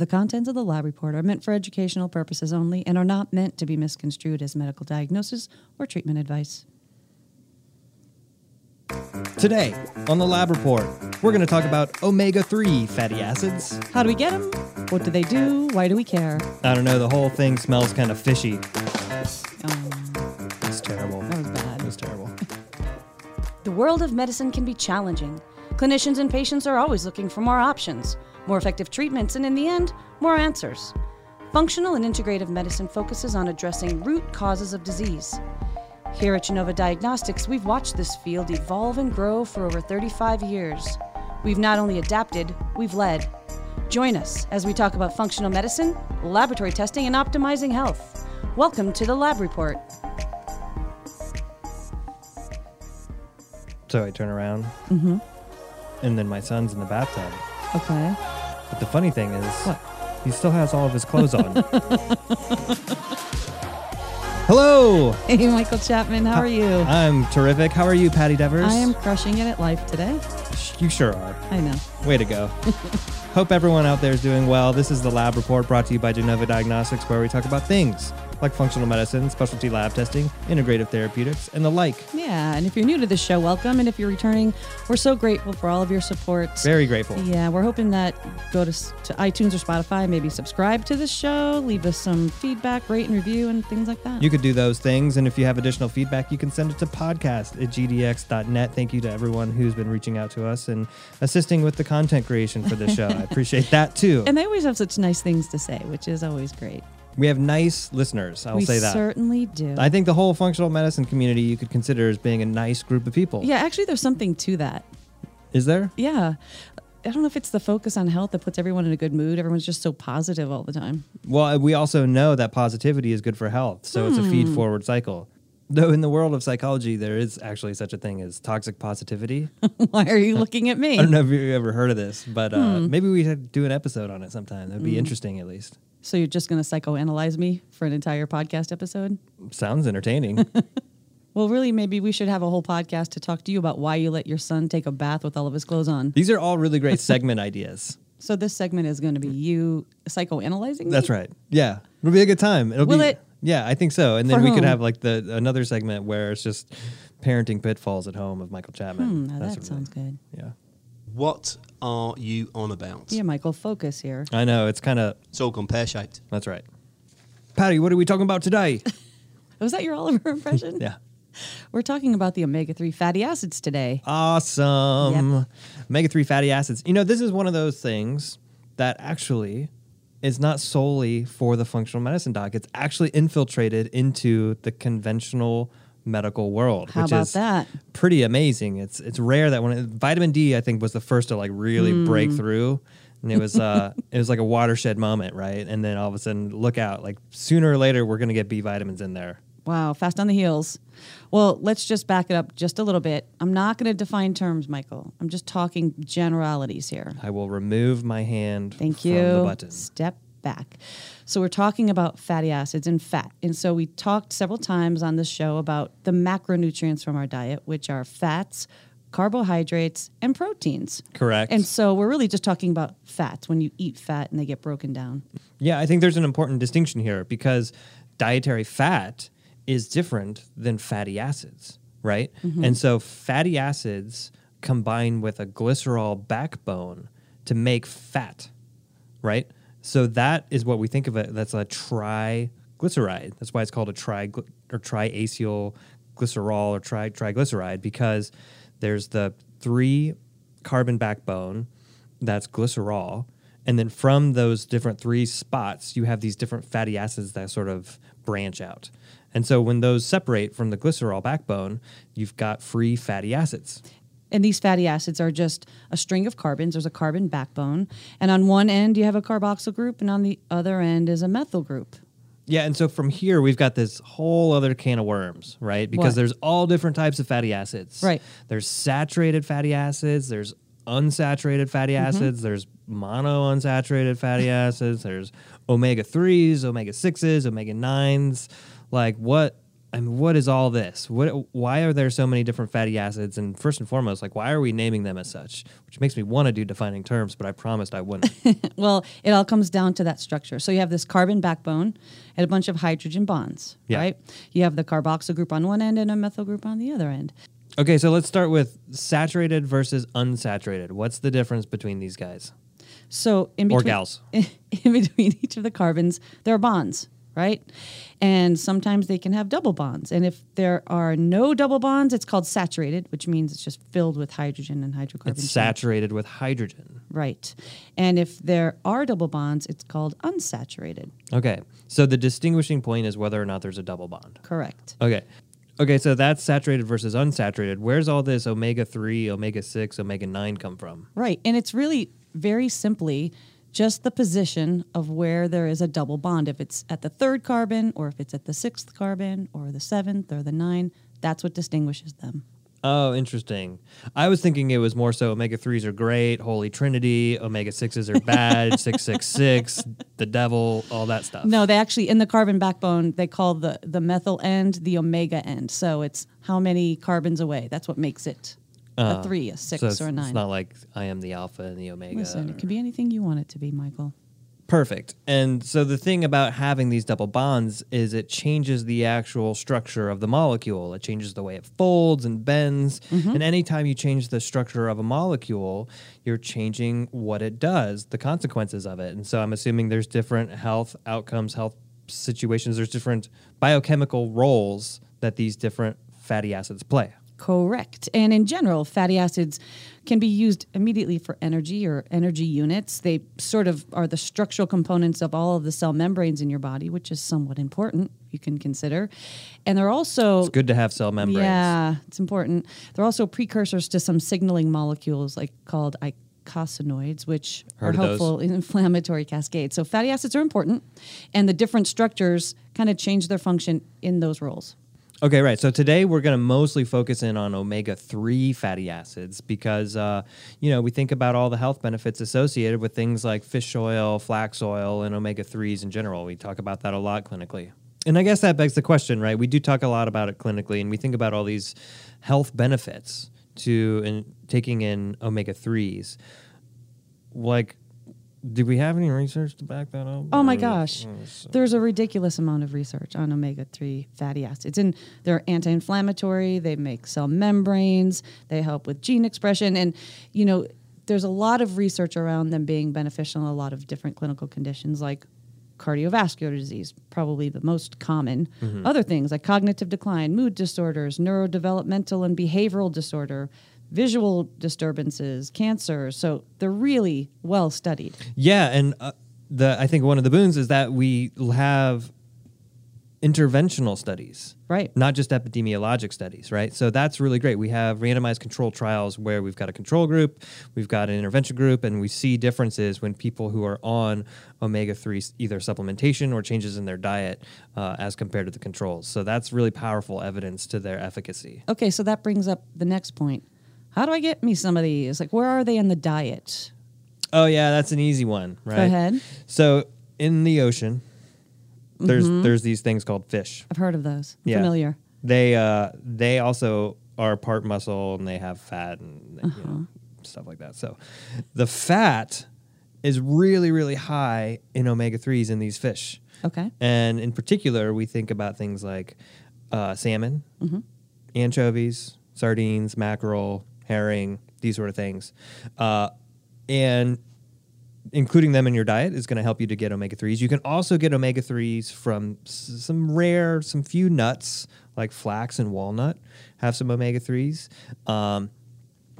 The contents of the lab report are meant for educational purposes only and are not meant to be misconstrued as medical diagnosis or treatment advice. Today, on the lab report, we're going to talk about omega 3 fatty acids. How do we get them? What do they do? Why do we care? I don't know, the whole thing smells kind of fishy. Oh. It's terrible. that was bad. It was terrible. The world of medicine can be challenging. Clinicians and patients are always looking for more options, more effective treatments, and in the end, more answers. Functional and integrative medicine focuses on addressing root causes of disease. Here at Genova Diagnostics, we've watched this field evolve and grow for over 35 years. We've not only adapted, we've led. Join us as we talk about functional medicine, laboratory testing, and optimizing health. Welcome to the Lab Report. So I turn around, Mm-hmm. and then my son's in the bathtub. Okay. But the funny thing is, What? he still has all of his clothes on. Hello! Hey, Michael Chapman, how are you? I'm terrific. How are you, Patti Devers? I am crushing it at life today. You sure are. I know. Way to go. Hope everyone out there is doing well. This is the Lab Report brought to you by Genova Diagnostics, where we talk about things like functional medicine, specialty lab testing, integrative therapeutics, and the like. Yeah, and if you're new to this show, welcome. And if you're returning, we're so grateful for all of your support. Very grateful. Yeah, we're hoping that go to, to iTunes or Spotify, maybe subscribe to this show, leave us some feedback, rate and review, and things like that. You could do those things, and if you have additional feedback, you can send it to podcast at gdx.net. Thank you to everyone who's been reaching out to us and assisting with the content creation for the show. I appreciate that too. and they always have such nice things to say, which is always great. We have nice listeners, I'll we say that. certainly do. I think the whole functional medicine community you could consider as being a nice group of people. yeah, actually, there's something to that. Is there? Yeah. I don't know if it's the focus on health that puts everyone in a good mood. Everyone's just so positive all the time. Well, we also know that positivity is good for health, so it's a feed Hmm. forward cycle. Though in the world of psychology, there is actually such a thing as toxic positivity. Why are you looking at me? I don't know if you've ever heard of this, but uh, Hmm. maybe we should do an episode on it sometime. That'd be interesting, at least. So you're just going to psychoanalyze me for an entire podcast episode? Sounds entertaining. Well, really, maybe we should have a whole podcast to talk to you about why you let your son take a bath with all of his clothes on. These are all really great segment ideas. So this segment is going to be you psychoanalyzing me? That's right. Yeah, it'll be a good time. It'll Will be, it? Yeah, I think so. And then For we could have like the another segment where it's just parenting pitfalls at home of Michael Chapman. Hmm, now That that sounds thing. good. Yeah, What are you on about? Yeah, Michael, focus here. I know. It's kind of It's all gone pear shaped. that's right. Patti, what are we talking about today? Was that your Oliver impression? yeah. We're talking about the omega 3 fatty acids today. Awesome. Omega 3 fatty acids. You know, this is one of those things that actually is not solely for the functional medicine doc. It's actually infiltrated into the conventional medical world, How which is that? pretty amazing. It's it's rare that when it, vitamin D I think was the first to like really Hmm. break through. And it was uh it was like a watershed moment, right? And then all of a sudden, look out, like sooner or later we're gonna get B vitamins in there. Wow, fast on the heels. Well, let's just back it up just a little bit. I'm not going to define terms, Michael. I'm just talking generalities here. I will remove my hand Thank from you. the button. Step back. So we're talking about fatty acids and fat. And so we talked several times on this show about the macronutrients from our diet, which are fats, carbohydrates, and proteins. Correct. And so we're really just talking about fats when you eat fat and they get broken down. Yeah, I think there's an important distinction here because dietary fat is different than fatty acids, right? Mm-hmm. And so fatty acids combine with a glycerol backbone to make fat, right? So that is what we think of it. That's a triglyceride. That's why it's called a tri or triacyl glycerol or tri triglyceride because there's the three carbon backbone that's glycerol and then from those different three spots you have these different fatty acids that sort of branch out and so when those separate from the glycerol backbone you've got free fatty acids And these fatty acids are just a string of carbons. There's a carbon backbone. And on one end, you have a carboxyl group, and on the other end is a methyl group. Yeah, and so from here we've got this whole other can of worms, right? Because What? there's all different types of fatty acids. Right. There's saturated fatty acids, there's unsaturated fatty Mm-hmm. acids, there's mono unsaturated fatty acids, there's omega 3s, omega 6s, omega 9s. Like what I mean, what is all this? What? Why are there so many different fatty acids? And first and foremost, like, why are we naming them as such? Which makes me want to do defining terms, but I promised I wouldn't. Well, it all comes down to that structure. So you have this carbon backbone and a bunch of hydrogen bonds, Yeah. right? You have the carboxyl group on one end and a methyl group on the other end. okay, so let's start with saturated versus unsaturated. What's the difference between these guys So in or gals? in between each of the carbons, there are bonds, right? And sometimes they can have double bonds. And if there are no double bonds, it's called saturated, which means it's just filled with hydrogen and hydrocarbon. It's saturated with hydrogen. Right. And if there are double bonds, it's called unsaturated. Okay, so the distinguishing point is whether or not there's a double bond. Correct. Okay. Okay, so that's saturated versus unsaturated. Where's all this omega 3, omega 6, omega 9 come from? Right. And it's really very simply just the position of where there is a double bond. If it's at the third carbon, or if it's at the sixth carbon, or the seventh, or the nine, that's what distinguishes them. Oh, interesting. I was thinking it was more so omega 3s are great, holy trinity, omega 6s are bad, 666, the devil, all that stuff. No, they actually in the carbon backbone they call the the methyl end the omega end. So it's how many carbons away. That's what makes it a uh, three, a six, So or a nine. it's not like I am the alpha and the omega. Listen, or- it can be anything you want it to be, Michael. Perfect. And so the thing about having these double bonds is it changes the actual structure of the molecule. It changes the way it folds and bends. Mm-hmm. And anytime you change the structure of a molecule, you're changing what it does, the consequences of it. And so I'm assuming there's different health outcomes, health situations, there's different biochemical roles that these different fatty acids play. Correct. And in general, fatty acids can be used immediately for energy or energy units. They sort of are the structural components of all of the cell membranes in your body, which is somewhat important, you can consider. And they're also It's good to have cell membranes. Yeah, it's important. They're also precursors to some signaling molecules like called eicosanoids, which Heard are those. helpful in inflammatory cascades. So fatty acids are important, and the different structures kind of change their function in those roles. Okay, right. So today we're going to mostly focus in on omega 3 fatty acids because, uh, you know, we think about all the health benefits associated with things like fish oil, flax oil, and omega 3s in general. We talk about that a lot clinically. And I guess that begs the question, right? We do talk a lot about it clinically, and we think about all these health benefits to in, taking in omega 3s. Like, do we have any research to back that up? Oh my gosh. Uh, there's a ridiculous amount of research on omega 3 fatty acids. And they're anti inflammatory, they make cell membranes, they help with gene expression. And, you know, there's a lot of research around them being beneficial in a lot of different clinical conditions like cardiovascular disease, probably the most common. Mm-hmm. Other things like cognitive decline, mood disorders, neurodevelopmental and behavioral disorder, visual disturbances, cancer. So they're really well studied. Yeah, and uh, the I think one of the boons is that we have interventional studies, Right. Not just epidemiologic studies, right? So that's really great. We have randomized control trials where we've got a control group, we've got an intervention group, and we see differences when people who are on omega 3 either supplementation or changes in their diet uh, as compared to the controls. So that's really powerful evidence to their efficacy. Okay, so that brings up the next point. How do I get me some of these? Like, where are they in the diet? Oh, yeah, that's an easy one, right? Go ahead. So in the ocean, there's Mm-hmm. there's these things called fish. I've heard of those. Yeah. Familiar. They uh they also are part muscle and they have fat and Uh-huh. know, stuff like that. So the fat is really really high in omega 3s in these fish. Okay. And in particular, we think about things like uh, salmon, Mm-hmm. anchovies, sardines, mackerel, herring, these sort of things. Uh, and including them in your diet is going to help you to get omega 3s. You can also get omega 3s from s- some rare, some few nuts like flax and walnut have some omega 3s. Um,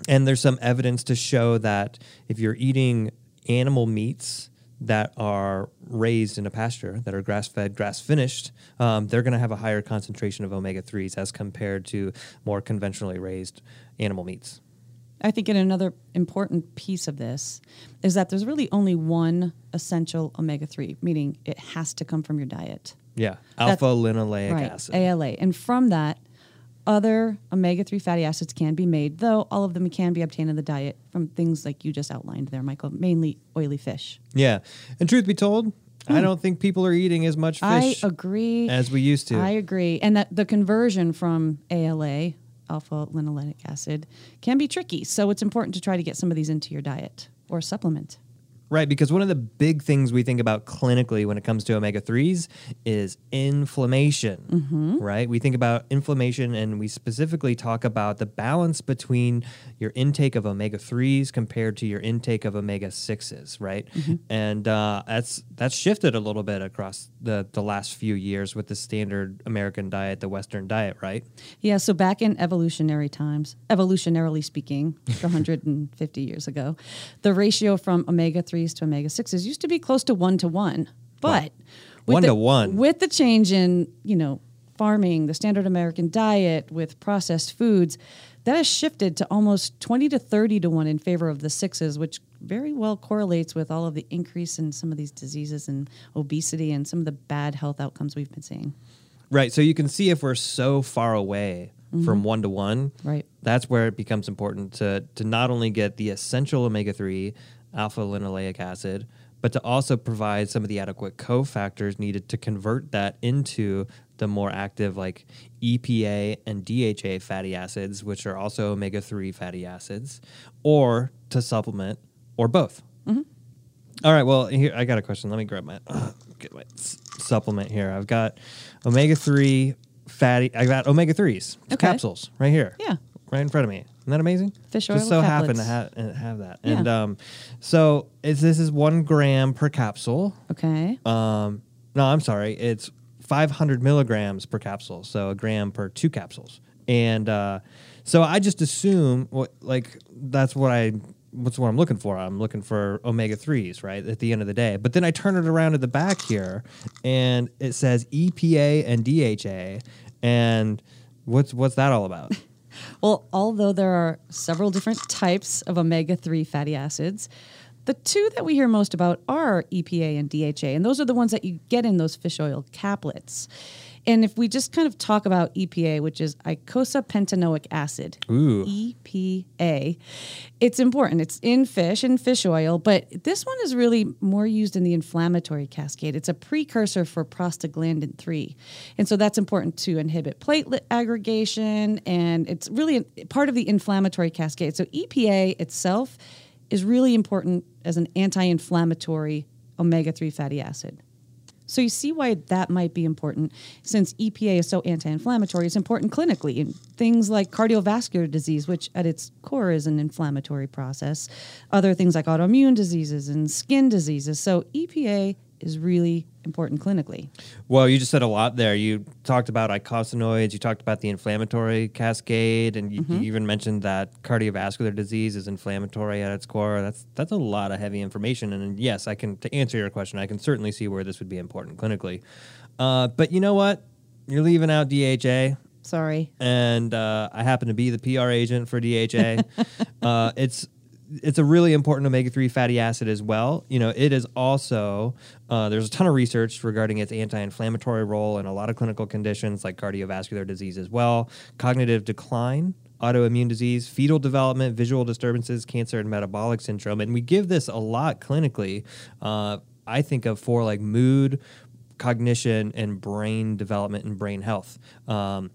and there's some evidence to show that if you're eating animal meats that are raised in a pasture, that are grass fed, grass finished, um, they're going to have a higher concentration of omega 3s as compared to more conventionally raised animal meats. I think in another important piece of this is that there's really only one essential omega 3, meaning it has to come from your diet. Yeah. Alpha linolenic right. acid. ALA. And from that, other omega 3 fatty acids can be made, though all of them can be obtained in the diet from things like you just outlined there, Michael, mainly oily fish. Yeah. And truth be told, I hmm. don't think people are eating as much I fish agree. as we used to. I agree. And that the conversion from ALA, alpha linolenic acid, can be tricky. So it's important to try to get some of these into your diet or supplement. Right, because one of the big things we think about clinically when it comes to omega 3s is inflammation, Mm-hmm. right? We think about inflammation and we specifically talk about the balance between your intake of omega 3s compared to your intake of omega 6s, right? Mm-hmm. And uh, that's that's shifted a little bit across the, the last few years with the standard American diet, the Western diet, right? Yeah, so back in evolutionary times, evolutionarily speaking, 150 years ago, the ratio from omega 3s to omega 6s used to be close to 1 to 1. But with One the, to one. With the change in, you know, farming, the standard American diet with processed foods, that has shifted to almost 20 to 30 to 1 in favor of the 6s, which very well correlates with all of the increase in some of these diseases and obesity and some of the bad health outcomes we've been seeing. Right. So you can see if we're so far away mm-hmm. from one to one, Right. That's where it becomes important to to not only get the essential omega three, alpha linolenic acid, but to also provide some of the adequate cofactors needed to convert that into the more active like EPA and DHA fatty acids, which are also omega three fatty acids, or to supplement, or both. Mm-hmm. All right. Well, here I got a question. Let me grab my get my s- supplement here. I've got omega three fatty. I got omega threes Okay. capsules right here. Yeah. right in front of me. Isn't that amazing? Fish Just so happen to have have that. Yeah. And um, so is this is one gram per capsule. Okay. Um, no, I'm sorry. It's 500 milligrams per capsule, so a gram per two capsules. And uh, so I just assume, what, like, that's what I. What's what I'm looking for? I'm looking for omega threes, right? At the end of the day, but then I turn it around at the back here, and it says EPA and DHA, and what's what's that all about? Well, although there are several different types of omega 3 fatty acids, the two that we hear most about are EPA and DHA, and those are the ones that you get in those fish oil caplets. And if we just kind of talk about EPA, which is eicosapentaenoic acid, Ooh. EPA, it's important. It's in fish and fish oil, but this one is really more used in the inflammatory cascade. It's a precursor for prostaglandin 3. And so that's important to inhibit platelet aggregation, and it's really part of the inflammatory cascade. So EPA itself is really important as an anti inflammatory omega 3 fatty acid. So you see why that might be important since EPA is so anti-inflammatory. It's important clinically in things like cardiovascular disease, which at its core is an inflammatory process. Other things like autoimmune diseases and skin diseases. So EPA is really important clinically. Well, you just said a lot there. You talked about eicosanoids, you talked about the inflammatory cascade, and you, you even mentioned that cardiovascular disease is inflammatory at its core. That's that's a lot of heavy information. And yes, I can to answer your question, I can certainly see where this would be important clinically. Uh, but you know what? You're leaving out DHA. Sorry. and uh, I happen to be the PR agent for DHA. uh, it's it's a really important omega three fatty acid as well. You know, it is also uh, there's a ton of research regarding its anti-inflammatory role in a lot of clinical conditions like cardiovascular disease as well, cognitive decline. Autoimmune disease, fetal development, visual disturbances, cancer, and metabolic syndrome. And we give this a lot clinically. Uh, I think of for like mood, cognition, and brain development and brain health. Um,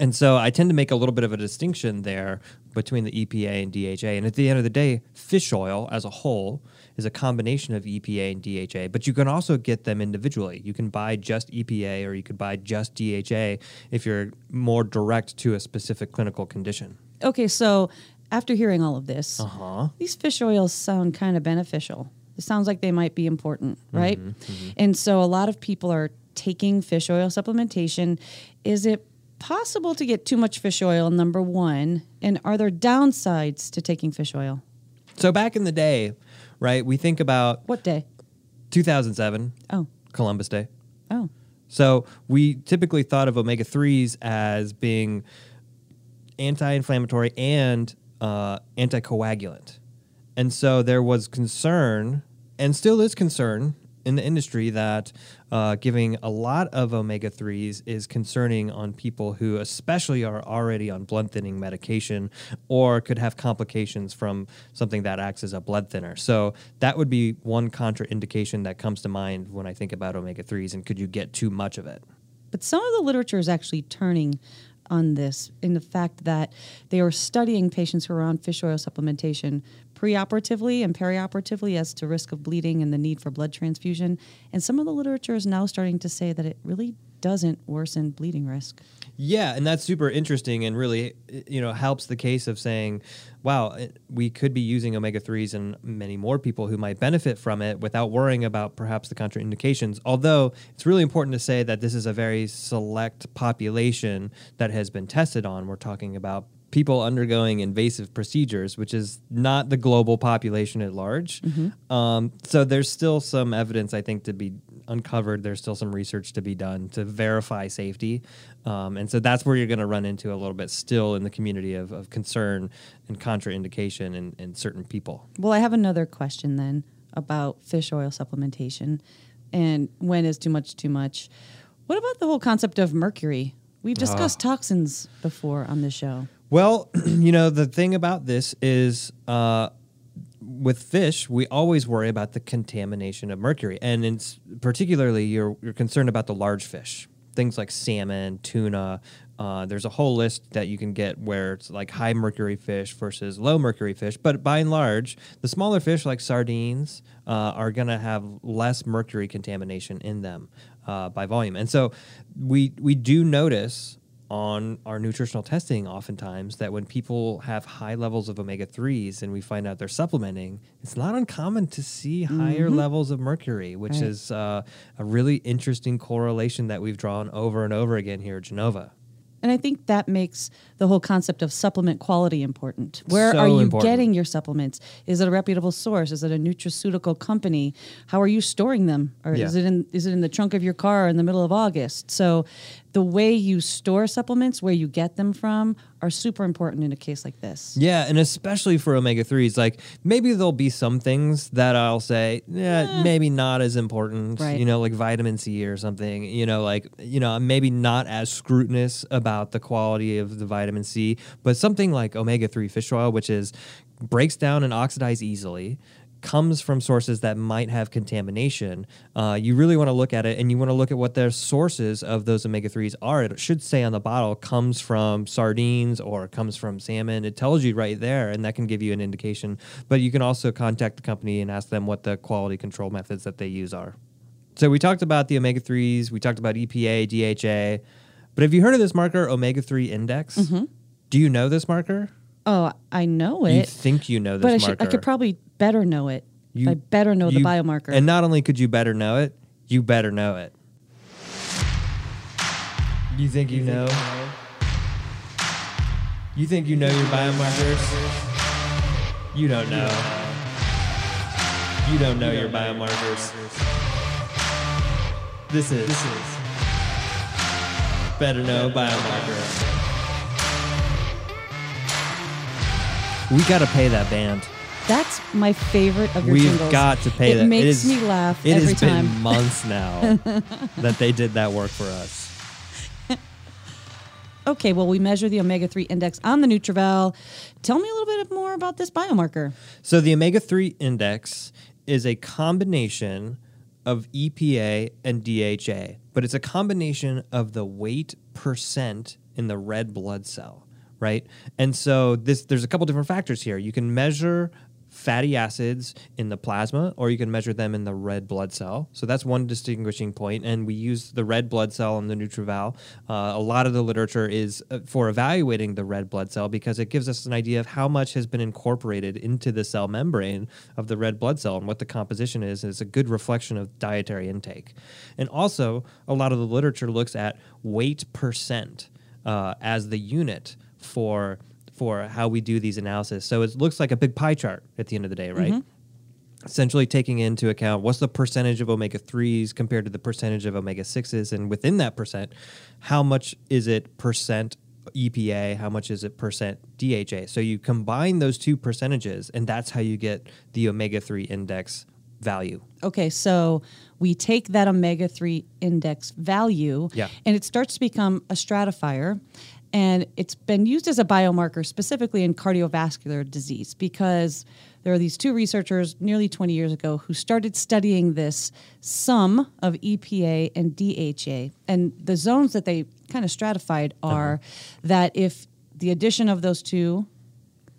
and so I tend to make a little bit of a distinction there between the EPA and DHA. And at the end of the day, fish oil as a whole is a combination of EPA and DHA, but you can also get them individually. You can buy just EPA or you could buy just DHA if you're more direct to a specific clinical condition. Okay, so after hearing all of this, Uh-huh. these fish oils sound kind of beneficial. It sounds like they might be important, Mm-hmm, right? And so a lot of people are taking fish oil supplementation. Is it possible to get too much fish oil, number one? And are there downsides to taking fish oil? So back in the day, right, we think about What day? 2007, Oh, Columbus Day. oh, So we typically thought of omega threes as being anti-inflammatory and uh, anticoagulant, and so there was concern, and still is concern, in the industry that uh, giving a lot of omega 3s is concerning on people who, especially, are already on blood thinning medication or could have complications from something that acts as a blood thinner. So, that would be one contraindication that comes to mind when I think about omega 3s. And could you get too much of it? But some of the literature is actually turning on this in the fact that they are studying patients who are on fish oil supplementation preoperatively and perioperatively as to risk of bleeding and the need for blood transfusion. And some of the literature is now starting to say that it really doesn't worsen bleeding risk. Yeah, and that's super interesting and really you know helps the case of saying, wow, we could be using omega 3s and many more people who might benefit from it without worrying about perhaps the contraindications. Although it's really important to say that this is a very select population that has been tested on. We're talking about people undergoing invasive procedures, which is not the global population at large. Mm-hmm. Um, so there's still some evidence, I think, to be uncovered. There's still some research to be done to verify safety. Um, and so that's where you're going to run into a little bit still in the community of, of concern and contraindication in, in certain people. Well, I have another question then about fish oil supplementation and when is too much too much. What about the whole concept of mercury? We've discussed oh. toxins before on this show. Well, you know, the thing about this is uh, with fish, we always worry about the contamination of mercury. And particularly, you're, you're concerned about the large fish, things like salmon, tuna. Uh, there's a whole list that you can get where it's like high mercury fish versus low mercury fish. But by and large, the smaller fish like sardines uh, are going to have less mercury contamination in them uh, by volume. And so we we do notice on our nutritional testing oftentimes that when people have high levels of omega 3s and we find out they're supplementing, it's not uncommon to see mm-hmm. higher levels of mercury, which right. is uh, a really interesting correlation that we've drawn over and over again here at Genova. And I think that makes the whole concept of supplement quality important. Where so are you important. getting your supplements? Is it a reputable source? Is it a nutraceutical company? How are you storing them? Or yeah. is it in is it in the trunk of your car in the middle of August? So the way you store supplements, where you get them from, are super important in a case like this. Yeah, and especially for omega 3s. Like maybe there'll be some things that I'll say, yeah, eh. maybe not as important, right. you know, like vitamin C or something, you know, like, you know, maybe not as scrutinous about the quality of the vitamin C, but something like omega 3 fish oil, which is breaks down and oxidize easily comes from sources that might have contamination, uh, you really want to look at it and you want to look at what their sources of those omega 3s are. It should say on the bottle comes from sardines or comes from salmon. It tells you right there, and that can give you an indication. But you can also contact the company and ask them what the quality control methods that they use are. So we talked about the omega 3s, we talked about EPA, DHA. But have you heard of this marker, omega 3 index? Mm-hmm. Do you know this marker? Oh, I know it. You think you know this but I, marker. should, I could probably better know it. You, I better know you, the biomarker. And not only could you better know it, you better know it. You think you, you know? Think you know? You think you know your biomarkers? You don't know. You don't know your biomarkers. This is, this is Better Know Biomarker. We gotta pay that band. That's my favorite of your We've jingles. got to pay it that. Makes it is, me laugh it every has time. been months now that they did that work for us. Okay, well, we measure the omega 3 index on the NutrEval. Tell me a little bit more about this biomarker. So, the omega 3 index is a combination of EPA and DHA, but it's a combination of the weight percent in the red blood cell right? And so this there's a couple different factors here. You can measure fatty acids in the plasma or you can measure them in the red blood cell. So that's one distinguishing point and we use the red blood cell in the NutrEval. Uh, a lot of the literature is uh, for evaluating the red blood cell because it gives us an idea of how much has been incorporated into the cell membrane of the red blood cell and what the composition is. It's a good reflection of dietary intake. And also a lot of the literature looks at weight percent uh, as the unit for for how we do these analysis. So it looks like a big pie chart at the end of the day, right? Mm-hmm. Essentially taking into account what's the percentage of omega 3s compared to the percentage of omega 6s and within that percent, how much is it percent EPA, how much is it percent DHA. So you combine those two percentages and that's how you get the omega 3 index value. Okay, so we take that omega 3 index value Yeah. and it starts to become a stratifier. And it's been used as a biomarker specifically in cardiovascular disease because there are these two researchers nearly 20 years ago who started studying this sum of EPA and DHA. And the zones that they kind of stratified uh-huh. are that if the addition of those two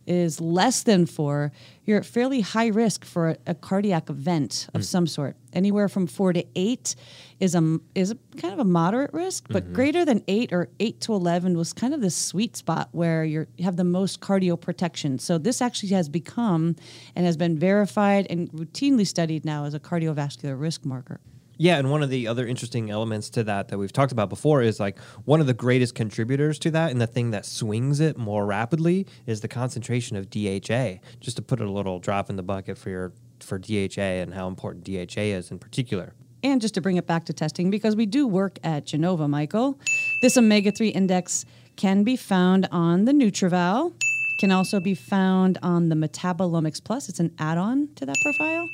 is less than four, you're at fairly high risk for a, a cardiac event of hmm. some sort. Anywhere from four to eight is a is a, kind of a moderate risk, but mm-hmm. greater than eight or eight to eleven was kind of the sweet spot where you're, you have the most cardio protection. So this actually has become and has been verified and routinely studied now as a cardiovascular risk marker. Yeah, and one of the other interesting elements to that that we've talked about before is like one of the greatest contributors to that and the thing that swings it more rapidly is the concentration of DHA. Just to put a little drop in the bucket for your for DHA and how important DHA is in particular. And just to bring it back to testing, because we do work at Genova, Michael, this omega 3 index can be found on the NutrEval, can also be found on the Metabolomix Plus. It's an add on to that profile.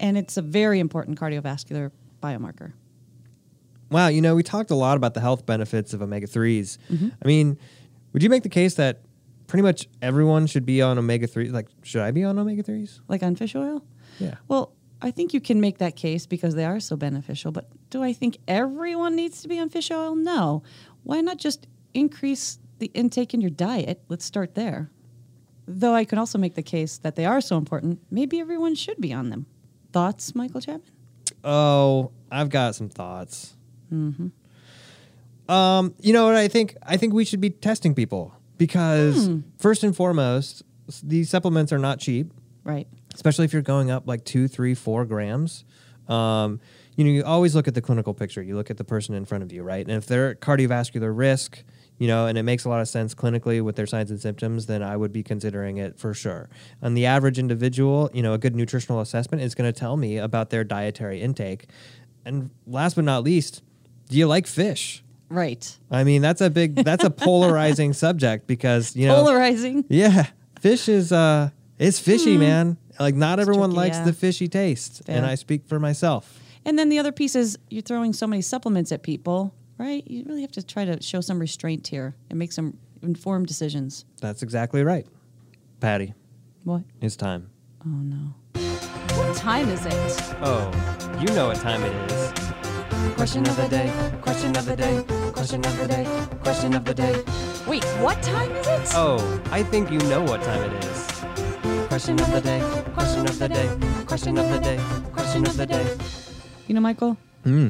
And it's a very important cardiovascular biomarker. Wow, you know, we talked a lot about the health benefits of omega 3s. Mm-hmm. I mean, would you make the case that pretty much everyone should be on omega 3s? Like, should I be on omega 3s? Like on fish oil? Yeah. Well, I think you can make that case because they are so beneficial. But do I think everyone needs to be on fish oil? No. Why not just increase the intake in your diet? Let's start there. Though I could also make the case that they are so important, maybe everyone should be on them. Thoughts, Michael Chapman? Oh, I've got some thoughts. Um, you know what I think? I think we should be testing people because first and foremost, these supplements are not cheap, Right. especially if you're going up like two, three, four grams. Um, you know, you always look at the clinical picture. You look at the person in front of you, right? And if they're at cardiovascular risk, you know, and it makes a lot of sense clinically with their signs and symptoms, then I would be considering it for sure. On the average individual, you know, a good nutritional assessment is going to tell me about their dietary intake. And last but not least, do you like fish? Right. I mean, that's a big, that's a polarizing subject because you know, Polarizing. yeah, fish is uh, it's fishy, man. Like not everyone tricky, likes yeah. the fishy taste, and I speak for myself. And then the other piece is you're throwing so many supplements at people, right? You really have to try to show some restraint here and make some informed decisions. That's exactly right, Patti. What? It's time. Oh no. What time is it? Oh, you know what time it is. Question of the day. Question of the day. Question of the day. Question of the day. Wait, what time is it? Oh, I think you know what time it is. Question of the day. Question of the day. Question of the day. Question of the day. You know, Michael, Hmm.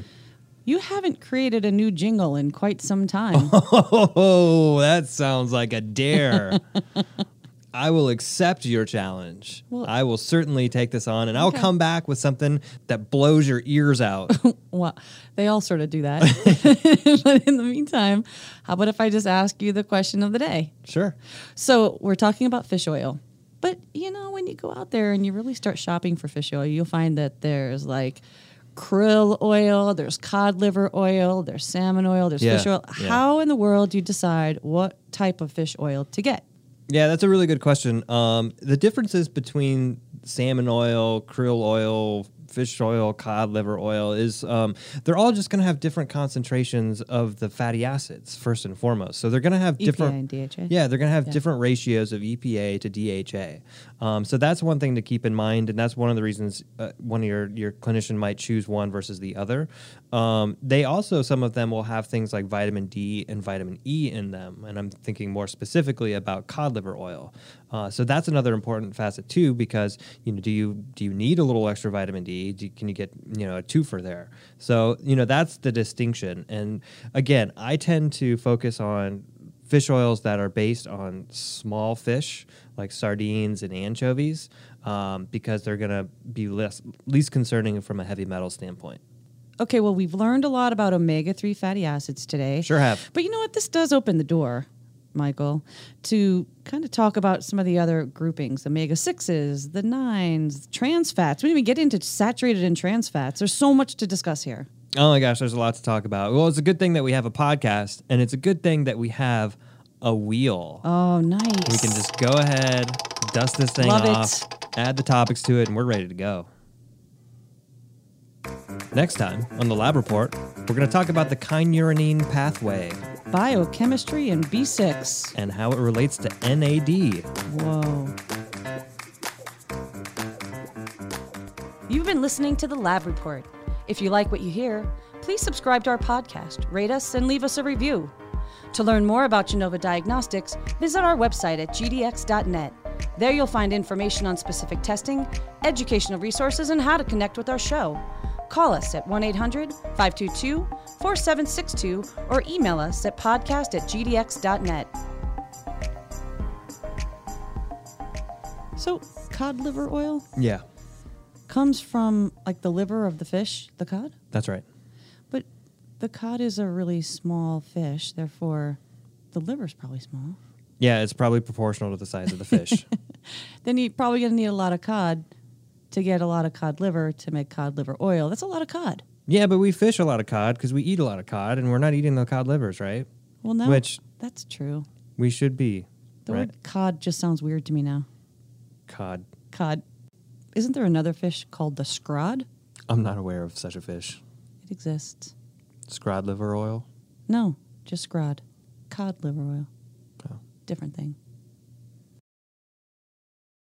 You haven't created a new jingle in quite some time. Oh, that sounds like a dare. I will accept your challenge. Well- I will certainly take this on, and I'll come back with something that blows your ears out. well, they all sort of do that. but in the meantime, how about if I just ask you the question of the day? sure. So we're talking about fish oil. But you know, when you go out there and you really start shopping for fish oil, you'll find that there's like krill oil, there's cod liver oil, there's salmon oil, there's Yeah, fish oil. yeah. How in the world do you decide what type of fish oil to get? Yeah, that's a really good question. Um, the differences between salmon oil, krill oil, fish oil, cod liver oil is um, they're all just going to have different concentrations of the fatty acids first and foremost. So they're going to have EPA different and DHA. Yeah, they're going to have Yeah. different ratios of EPA to DHA. Um, so that's one thing to keep in mind, and that's one of the reasons uh, one of your your clinician might choose one versus the other. Um, they also some of them will have things like vitamin D and vitamin E in them, and I'm thinking more specifically about cod liver oil. Uh, so that's another important facet too, because you know, do you do you need a little extra vitamin D? Can you get you know a twofer there? So you know that's the distinction. And again, I tend to focus on fish oils that are based on small fish like sardines and anchovies um, because they're going to be less least concerning from a heavy metal standpoint. Okay, well, we've learned a lot about omega 3 fatty acids today. Sure have. But you know what? This does open the door, Michael, to kind of talk about some of the other groupings omega 6s, the 9s, trans fats. We didn't even get into saturated and trans fats. There's so much to discuss here. Oh my gosh, there's a lot to talk about. Well, it's a good thing that we have a podcast, and it's a good thing that we have a wheel. Oh, nice. We can just go ahead, dust this thing Love it. off, add the topics to it, and we're ready to go. Next time on the Lab Report, we're going to talk about the kynurenine pathway Biochemistry and B6. and how it relates to NAD. Whoa. You've been listening to the Lab Report. If you like what you hear, please subscribe to our podcast, rate us, and leave us a review. To learn more about Genova Diagnostics, visit our website at gdx.net. There you'll find information on specific testing, educational resources, and how to connect with our show. Call us at 1 800 522 4762 or email us at podcast at gdx.net. So, cod liver oil Yeah, comes from like the liver of the fish, the cod? that's right. But the cod is a really small fish, therefore the liver's probably small. Yeah, it's probably proportional to the size of the fish. Then you're probably going to need a lot of cod to get a lot of cod liver to make cod liver oil. That's a lot of cod. Yeah, but we fish a lot of cod because we eat a lot of cod, and we're not eating the cod livers, right? Well, no, Which- that's true. We should be. The right? word cod just sounds weird to me now. Cod. Cod. Isn't there another fish called the scrod? I'm not aware of such a fish. It exists. Scrod liver oil. No, just scrod. Cod liver oil. Oh. Different thing.